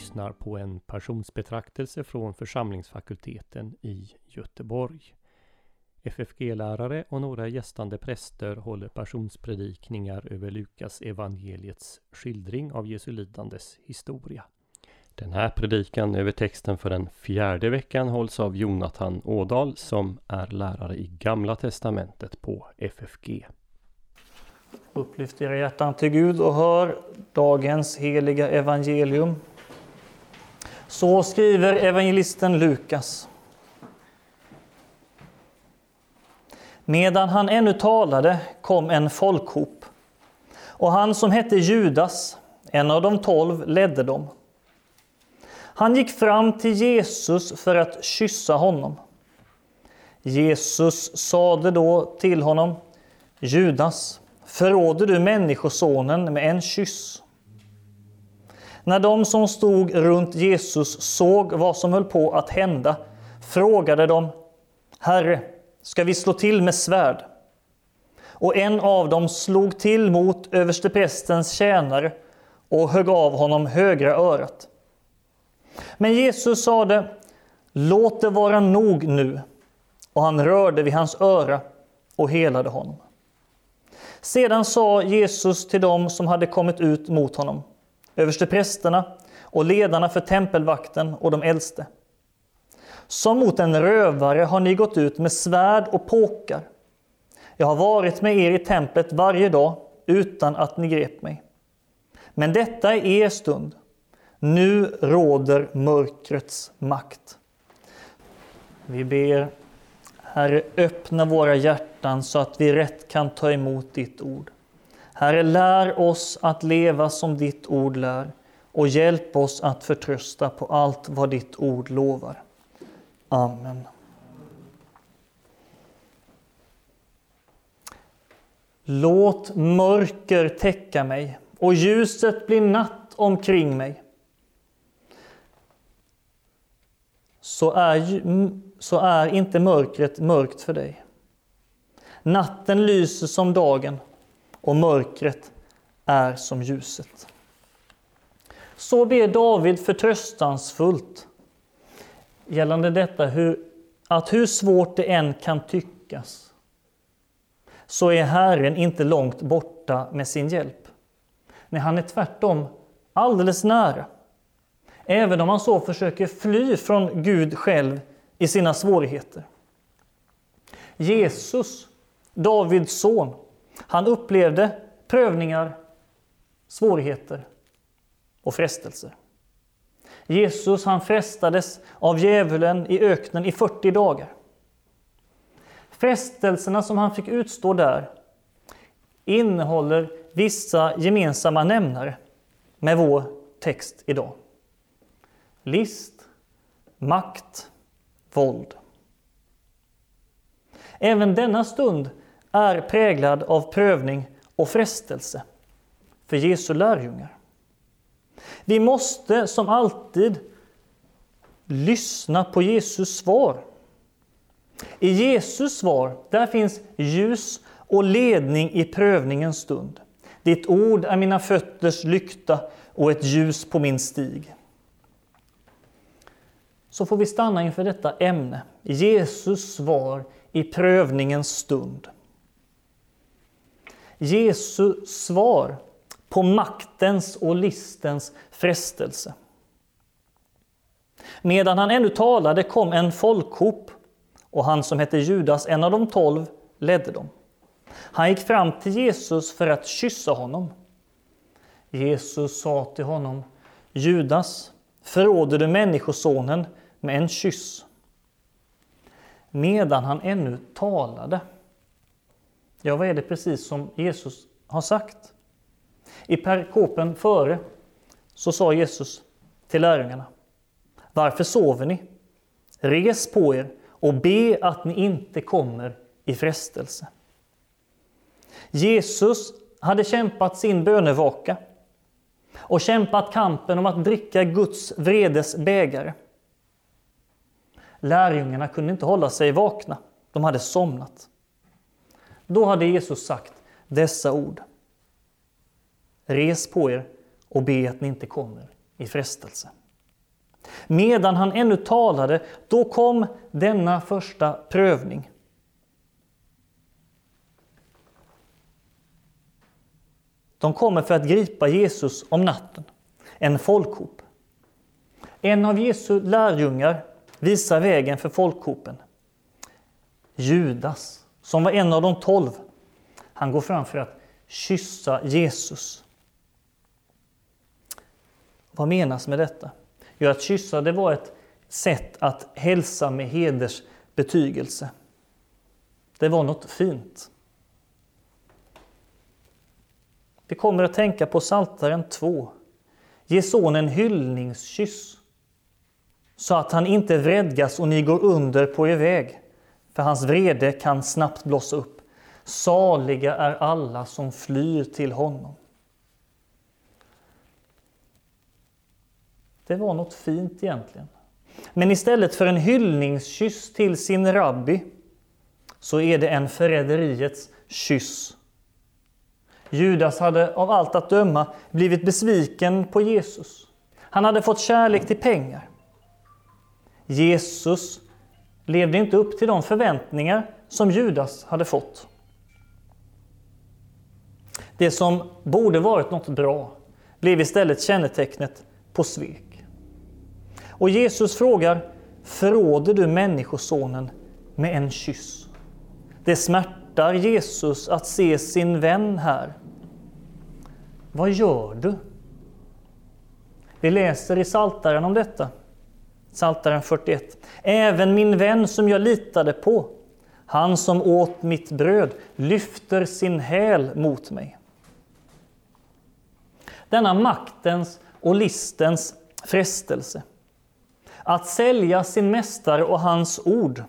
Lyssnar på en personsbetraktelse från församlingsfakulteten i Göteborg. FFG-lärare och några gästande präster håller passionspredikningar över Lukas evangeliets skildring av Jesu lidandes historia. Den här predikan över texten för den fjärde veckan hålls av Jonathan Ådal som är lärare i Gamla Testamentet på FFG. Upplyft era hjärtan till Gud och hör dagens heliga evangelium. Så skriver evangelisten Lukas. Medan han ännu talade kom en folkhop och han som hette Judas, en av de tolv, ledde dem. Han gick fram till Jesus för att kyssa honom. Jesus sade då till honom Judas, förråder du Människosonen med en kyss? När de som stod runt Jesus såg vad som höll på att hända frågade de Herre, ska vi slå till med svärd? Och en av dem slog till mot översteprästens tjänare och högg av honom högra örat. Men Jesus sade, låt det vara nog nu. Och han rörde vid hans öra och helade honom. Sedan sa Jesus till dem som hade kommit ut mot honom, översteprästerna och ledarna för tempelvakten och de äldste. Som mot en rövare har ni gått ut med svärd och påkar. Jag har varit med er i templet varje dag utan att ni grep mig. Men detta är er stund. Nu råder mörkrets makt. Vi ber Herre, öppna våra hjärtan så att vi rätt kan ta emot ditt ord. Herre, lär oss att leva som ditt ord lär och hjälp oss att förtrösta på allt vad ditt ord lovar. Amen. Låt mörker täcka mig och ljuset bli natt omkring mig. Så är, så är inte mörkret mörkt för dig. Natten lyser som dagen och mörkret är som ljuset. Så ber David förtröstansfullt gällande detta hur, att hur svårt det än kan tyckas så är Herren inte långt borta med sin hjälp. Nej, han är tvärtom alldeles nära. Även om han så försöker fly från Gud själv i sina svårigheter. Jesus, Davids son, han upplevde prövningar, svårigheter och frestelser. Jesus han frestades av djävulen i öknen i 40 dagar. Frestelserna som han fick utstå där innehåller vissa gemensamma nämnare med vår text idag. List, makt, våld. Även denna stund är präglad av prövning och frestelse för Jesu lärjungar. Vi måste som alltid lyssna på Jesus svar. I Jesus svar där finns ljus och ledning i prövningens stund. Ditt ord är mina fötters lykta och ett ljus på min stig. Så får vi stanna inför detta ämne, Jesus svar i prövningens stund. Jesu svar på maktens och listens frestelse. Medan han ännu talade kom en folkhop och han som hette Judas, en av de tolv, ledde dem. Han gick fram till Jesus för att kyssa honom. Jesus sa till honom, Judas, förråder du Människosonen med en kyss? Medan han ännu talade. Ja, vad är det precis som Jesus har sagt? I perikopen före så sa Jesus till lärjungarna Varför sover ni? Res på er och be att ni inte kommer i frestelse. Jesus hade kämpat sin bönevaka och kämpat kampen om att dricka Guds vredes bägare. Lärjungarna kunde inte hålla sig vakna, de hade somnat. Då hade Jesus sagt dessa ord. Res på er och be att ni inte kommer i frestelse. Medan han ännu talade, då kom denna första prövning. De kommer för att gripa Jesus om natten, en folkhop. En av Jesu lärjungar visar vägen för folkhopen. Judas, som var en av de tolv, han går fram för att kyssa Jesus. Vad menas med detta? Jo, att kyssa det var ett sätt att hälsa med hedersbetygelse. Det var något fint. Vi kommer att tänka på Saltaren 2. Ge sonen hyllningskyss så att han inte vredgas och ni går under på er väg, för hans vrede kan snabbt blossa upp. Saliga är alla som flyr till honom. Det var något fint egentligen. Men istället för en hyllningskyss till sin rabbi så är det en förräderiets kyss. Judas hade av allt att döma blivit besviken på Jesus. Han hade fått kärlek till pengar. Jesus levde inte upp till de förväntningar som Judas hade fått. Det som borde varit något bra blev istället kännetecknet på svek. Och Jesus frågar, förråder du Människosonen med en kyss? Det smärtar Jesus att se sin vän här. Vad gör du? Vi läser i Saltaren om detta. Saltaren 41. Även min vän som jag litade på, han som åt mitt bröd, lyfter sin häl mot mig. Denna maktens och listens frestelse att sälja sin mästare och hans ord.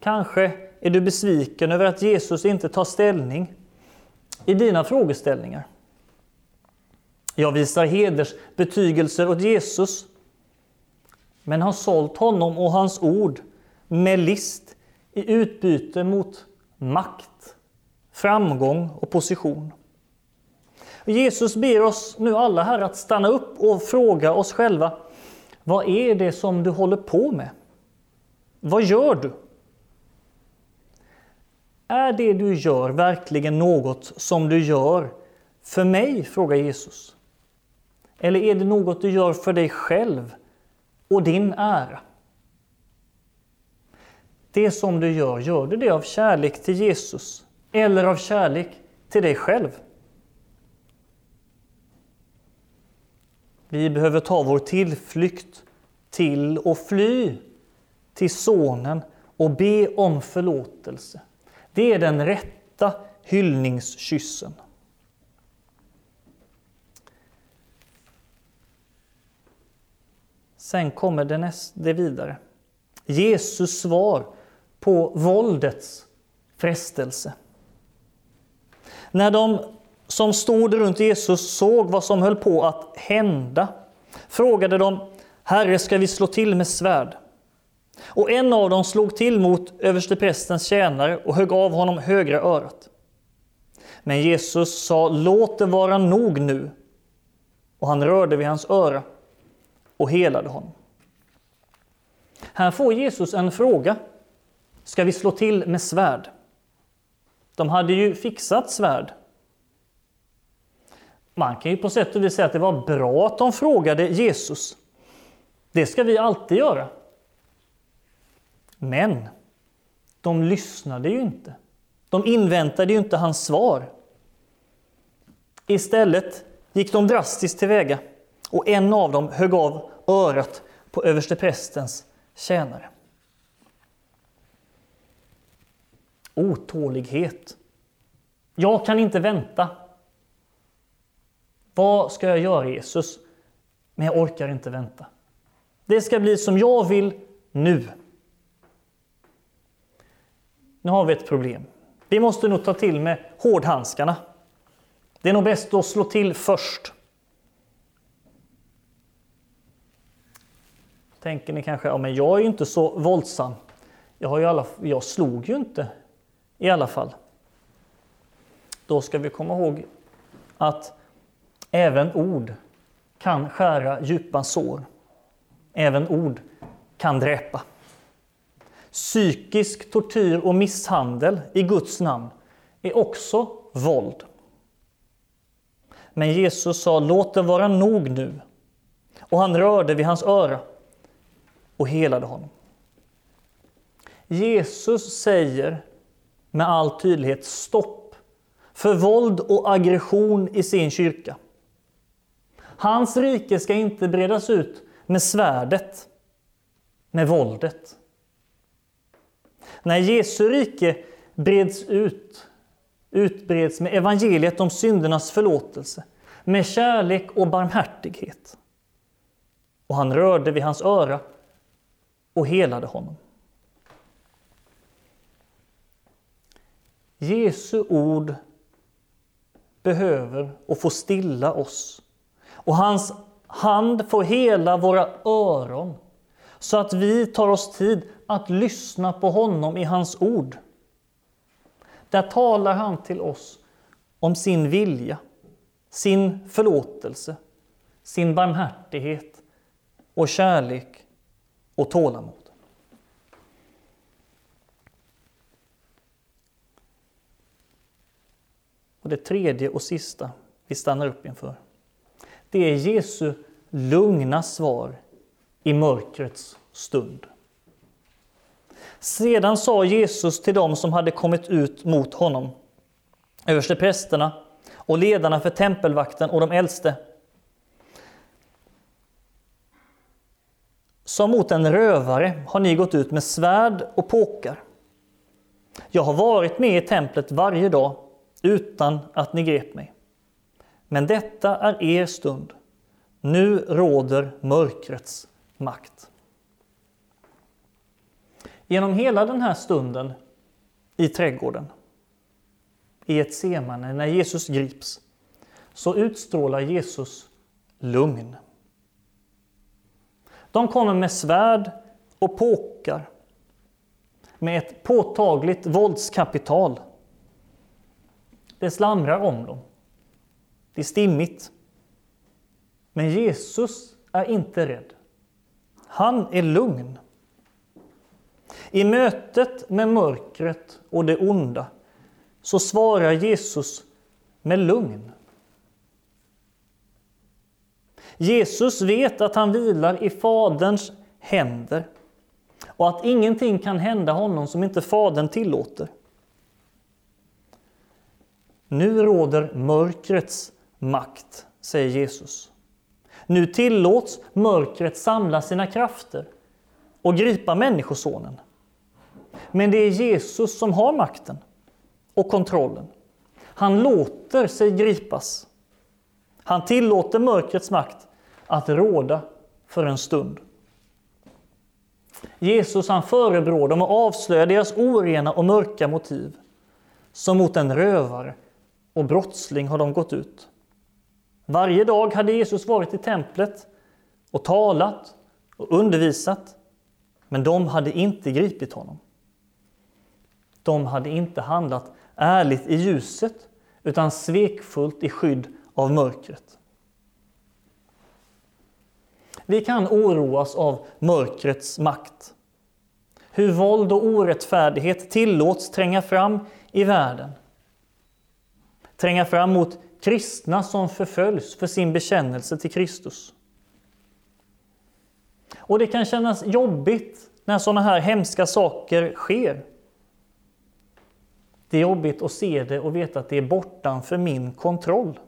Kanske är du besviken över att Jesus inte tar ställning i dina frågeställningar. Jag visar hedersbetygelser åt Jesus, men har sålt honom och hans ord med list i utbyte mot makt, framgång och position. Jesus ber oss nu alla här att stanna upp och fråga oss själva, vad är det som du håller på med? Vad gör du? Är det du gör verkligen något som du gör för mig? frågar Jesus. Eller är det något du gör för dig själv och din ära? Det som du gör, gör du det av kärlek till Jesus eller av kärlek till dig själv? Vi behöver ta vår tillflykt till och fly till Sonen och be om förlåtelse. Det är den rätta hyllningskyssen. Sen kommer det, näst, det vidare. Jesus svar på våldets frestelse. När de som stod runt Jesus såg vad som höll på att hända frågade de Herre, ska vi slå till med svärd? Och en av dem slog till mot översteprästens tjänare och högg av honom högra örat. Men Jesus sa, låt det vara nog nu. Och han rörde vid hans öra och helade honom. Här får Jesus en fråga. Ska vi slå till med svärd? De hade ju fixat svärd man kan ju på sätt och vis säga att det var bra att de frågade Jesus. Det ska vi alltid göra. Men de lyssnade ju inte. De inväntade ju inte hans svar. Istället gick de drastiskt tillväga och en av dem högg av örat på översteprästens tjänare. Otålighet. Jag kan inte vänta. Vad ska jag göra Jesus? Men jag orkar inte vänta. Det ska bli som jag vill nu. Nu har vi ett problem. Vi måste nog ta till med hårdhandskarna. Det är nog bäst att slå till först. Tänker ni kanske, ja men jag är ju inte så våldsam. Jag, har ju alla, jag slog ju inte i alla fall. Då ska vi komma ihåg att även ord kan skära djupa sår. Även ord kan dräpa. Psykisk tortyr och misshandel i Guds namn är också våld. Men Jesus sa låt det vara nog nu. Och han rörde vid hans öra och helade honom. Jesus säger med all tydlighet stopp för våld och aggression i sin kyrka. Hans rike ska inte bredas ut med svärdet, med våldet. När Jesu rike breds ut, utbreds med evangeliet om syndernas förlåtelse, med kärlek och barmhärtighet. Och han rörde vid hans öra och helade honom. Jesu ord behöver och får stilla oss. Och hans hand får hela våra öron så att vi tar oss tid att lyssna på honom i hans ord. Där talar han till oss om sin vilja, sin förlåtelse, sin barmhärtighet och kärlek och tålamod. Och det tredje och sista vi stannar upp inför, det är Jesu lugna svar i mörkrets stund. Sedan sa Jesus till dem som hade kommit ut mot honom, översteprästerna och ledarna för tempelvakten och de äldste. Som mot en rövare har ni gått ut med svärd och påkar. Jag har varit med i templet varje dag utan att ni grep mig. Men detta är er stund. Nu råder mörkrets makt. Genom hela den här stunden i trädgården, i ett semane när Jesus grips, så utstrålar Jesus lugn. De kommer med svärd och påkar, med ett påtagligt våldskapital det slamrar om dem. Det är stimmigt. Men Jesus är inte rädd. Han är lugn. I mötet med mörkret och det onda så svarar Jesus med lugn. Jesus vet att han vilar i Faderns händer och att ingenting kan hända honom som inte Fadern tillåter. Nu råder mörkrets makt, säger Jesus. Nu tillåts mörkret samla sina krafter och gripa Människosonen. Men det är Jesus som har makten och kontrollen. Han låter sig gripas. Han tillåter mörkrets makt att råda för en stund. Jesus han förebrår dem och avslöjar deras orena och mörka motiv. Som mot en rövare och brottsling har de gått ut. Varje dag hade Jesus varit i templet och talat och undervisat, men de hade inte gripit honom. De hade inte handlat ärligt i ljuset, utan svekfullt i skydd av mörkret. Vi kan oroas av mörkrets makt. Hur våld och orättfärdighet tillåts tränga fram i världen tränga fram mot kristna som förföljs för sin bekännelse till Kristus. Och det kan kännas jobbigt när sådana här hemska saker sker. Det är jobbigt att se det och veta att det är bortanför min kontroll.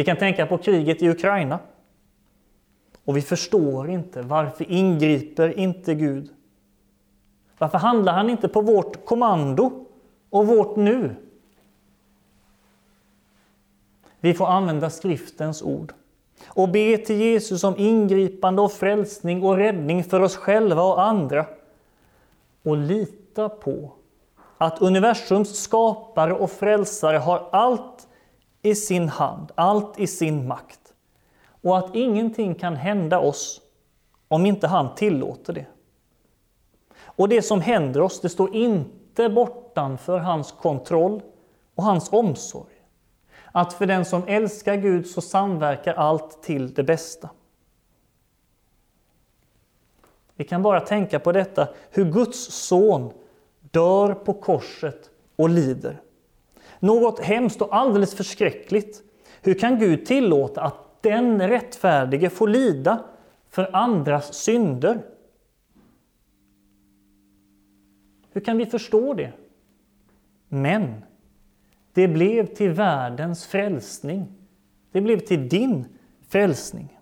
Vi kan tänka på kriget i Ukraina. Och vi förstår inte varför ingriper inte Gud? Varför handlar han inte på vårt kommando och vårt nu? Vi får använda skriftens ord och be till Jesus om ingripande och frälsning och räddning för oss själva och andra. Och lita på att universums skapare och frälsare har allt i sin hand, allt i sin makt. Och att ingenting kan hända oss om inte han tillåter det. Och det som händer oss, det står inte bortanför hans kontroll och hans omsorg. att för den som älskar Gud så samverkar allt till det bästa. Vi kan bara tänka på detta, hur Guds son dör på korset och lider. Något hemskt och alldeles förskräckligt. Hur kan Gud tillåta att den rättfärdige får lida för andras synder? Hur kan vi förstå det? Men det blev till världens frälsning. Det blev till din frälsning.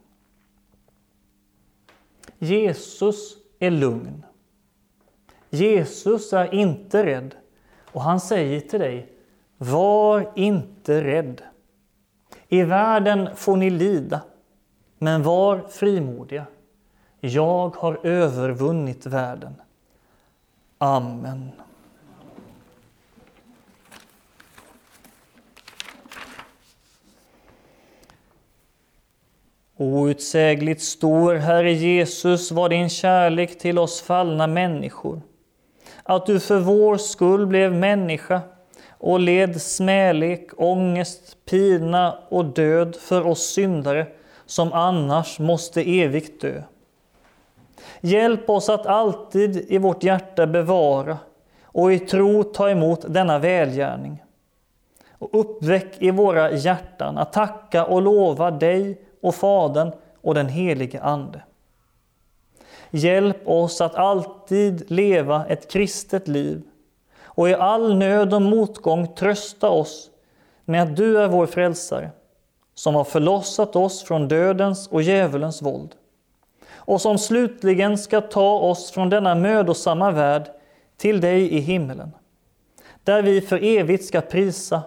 Jesus är lugn. Jesus är inte rädd och han säger till dig, var inte rädd. I världen får ni lida, men var frimodiga. Jag har övervunnit världen. Amen. Outsägligt stor, Herre Jesus, var din kärlek till oss fallna människor. Att du för vår skull blev människa och led smälek, ångest, pina och död för oss syndare som annars måste evigt dö. Hjälp oss att alltid i vårt hjärta bevara och i tro ta emot denna välgärning. Och uppväck i våra hjärtan att tacka och lova dig och Fadern och den helige Ande. Hjälp oss att alltid leva ett kristet liv och i all nöd och motgång trösta oss med att du är vår frälsare, som har förlossat oss från dödens och djävulens våld och som slutligen ska ta oss från denna mödosamma värld till dig i himmelen, där vi för evigt ska prisa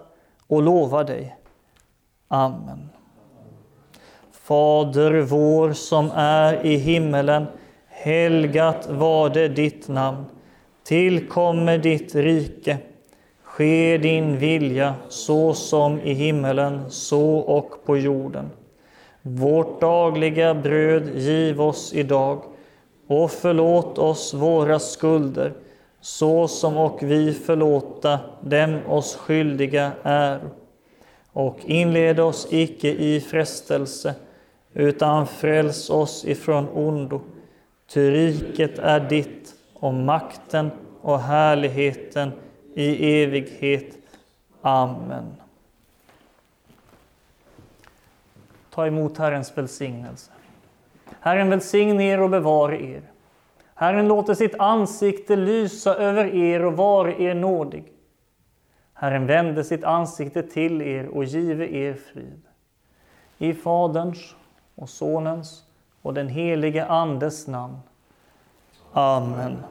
och lova dig. Amen. Fader vår som är i himmelen. Helgat var det ditt namn. Tillkommer ditt rike. Ske din vilja så som i himmelen, så och på jorden. Vårt dagliga bröd giv oss idag och förlåt oss våra skulder så som och vi förlåta dem oss skyldiga är. Och inled oss icke i frestelse utan fräls oss ifrån ondo. Ty riket är ditt och makten och härligheten i evighet. Amen. Ta emot Herrens välsignelse. Herren välsigne er och bevare er. Herren låter sitt ansikte lysa över er och vare er nådig. Herren vände sitt ansikte till er och give er frid. I Faderns och Sonens och den helige Andes namn. Amen.